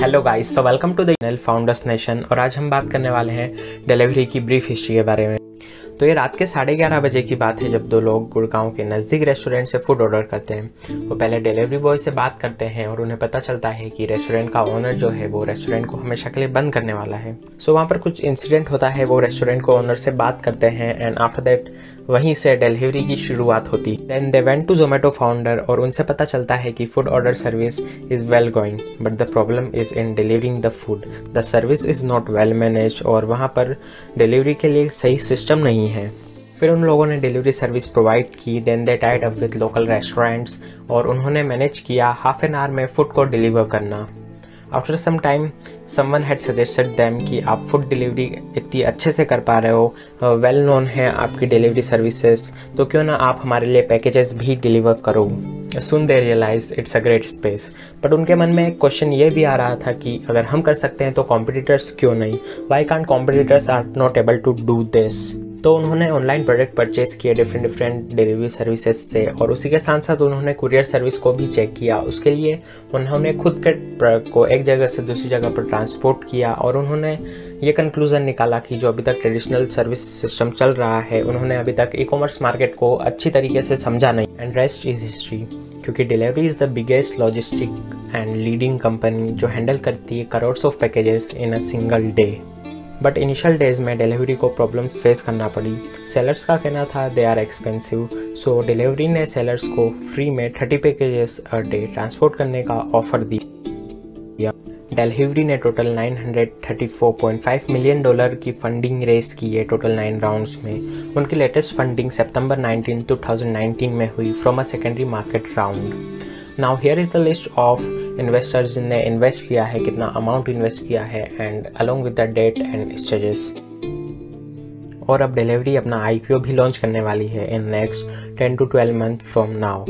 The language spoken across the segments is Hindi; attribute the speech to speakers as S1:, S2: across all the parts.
S1: Hello guys so welcome to the channel founders nation और आज हम बात करने वाले हैं डिलीवरी की ब्रीफ हिस्ट्री के बारे में। तो ये रात के साढ़े ग्यारह बजे की बात है जब दो लोग गुड़गांव के नज़दीक रेस्टोरेंट से फ़ूड ऑर्डर करते हैं। वो पहले डिलीवरी बॉय से बात करते हैं और उन्हें पता चलता है कि रेस्टोरेंट का ओनर जो है वो रेस्टोरेंट को हमेशा के लिए बंद करने वाला है। सो वहाँ पर कुछ इंसिडेंट होता है, वो रेस्टोरेंट को ओनर से बात करते हैं एंड आफ्टर दैट वहीं से डिलीवरी की शुरुआत होती। Then they went to Zomato founder और उनसे पता चलता है कि food order service is well going but the problem is in delivering the food the service is not well manage और वहाँ पर डिलीवरी के लिए सही सिस्टम नहीं है। फिर उन लोगों ने डिलीवरी सर्विस प्रोवाइड की then they tied up with local restaurants और उन्होंने मैनेज किया हाफ़ एन आवर में फ़ूड को डिलीवर करना। After some time someone had suggested them कि आप फ़ूड डिलीवरी इतनी अच्छे से कर पा रहे हो वेल नोन है आपकी डिलीवरी सर्विसेज़ तो क्यों ना आप हमारे लिए पैकेजेस भी डिलीवर करो। Soon they realize it's a great space but उनके मन में एक क्वेश्चन ये भी आ रहा था कि अगर हम कर सकते हैं तो कॉम्पिटिटर्स क्यों नहीं? Why can't competitors are not able to do this तो उन्होंने ऑनलाइन प्रोडक्ट परचेज किए डिफरेंट डिफरेंट डिलीवरी सर्विसेज़ से और उसी के साथ साथ उन्होंने कुरियर सर्विस को भी चेक किया। उसके लिए उन्होंने खुद के प्रोडक्ट को एक जगह से दूसरी जगह पर ट्रांसपोर्ट किया और उन्होंने ये कंक्लूजन निकाला कि जो अभी तक ट्रेडिशनल सर्विस सिस्टम चल रहा है, उन्होंने अभी तक ई कॉमर्स मार्केट को अच्छी तरीके से समझा नहीं। एंड रेस्ट इज़ हिस्ट्री क्योंकि Delhivery is the biggest logistic and leading company जो हैंडल करती है crores of packages in a single day but initial days में डिलीवरी को प्रॉब्लम्स फेस करना पड़ी। सेलर्स का कहना था they are expensive so Delhivery ने सेलर्स को फ्री में thirty packages a day transport करने का ऑफ़र दिया। डिलीवरी ने टोटल 934.5 मिलियन डॉलर की फंडिंग रेस की है टोटल नाइन राउंड्स में। उनकी लेटेस्ट फंडिंग सितंबर 19 2019 में हुई from a secondary market round now here is the list of investors जिनने इन्वेस्ट किया है, कितना अमाउंट इन्वेस्ट किया है and along with the date and stages और अब डिलीवरी अपना आईपीओ भी लॉन्च करने वाली है in next 10 to 12 month from now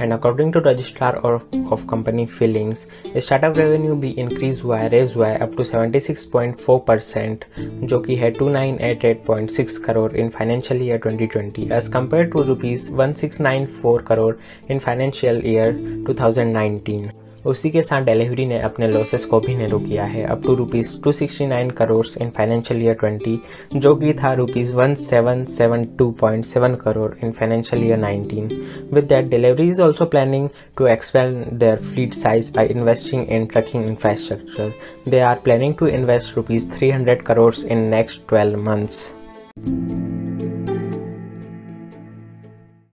S1: and according to registrar of company filings startup revenue भी इंक्रीज हुआ है रेज हुआ है अप टू 76.4 परसेंट जो कि है 2988.6 crore in financial year 2020 as compare to rupees 1694 crore in financial year 2019 उसी के साथ डिलीवरी ने अपने लॉसेस को भी नेरो किया है। Up to rupees two sixty nine crore in financial year twenty जो कि था rupees one seven seven two point seven crore in financial year nineteen with that Delhivery is also planning to expand their fleet size by investing in trucking infrastructure they are planning to invest rupees three hundred crore in next twelve months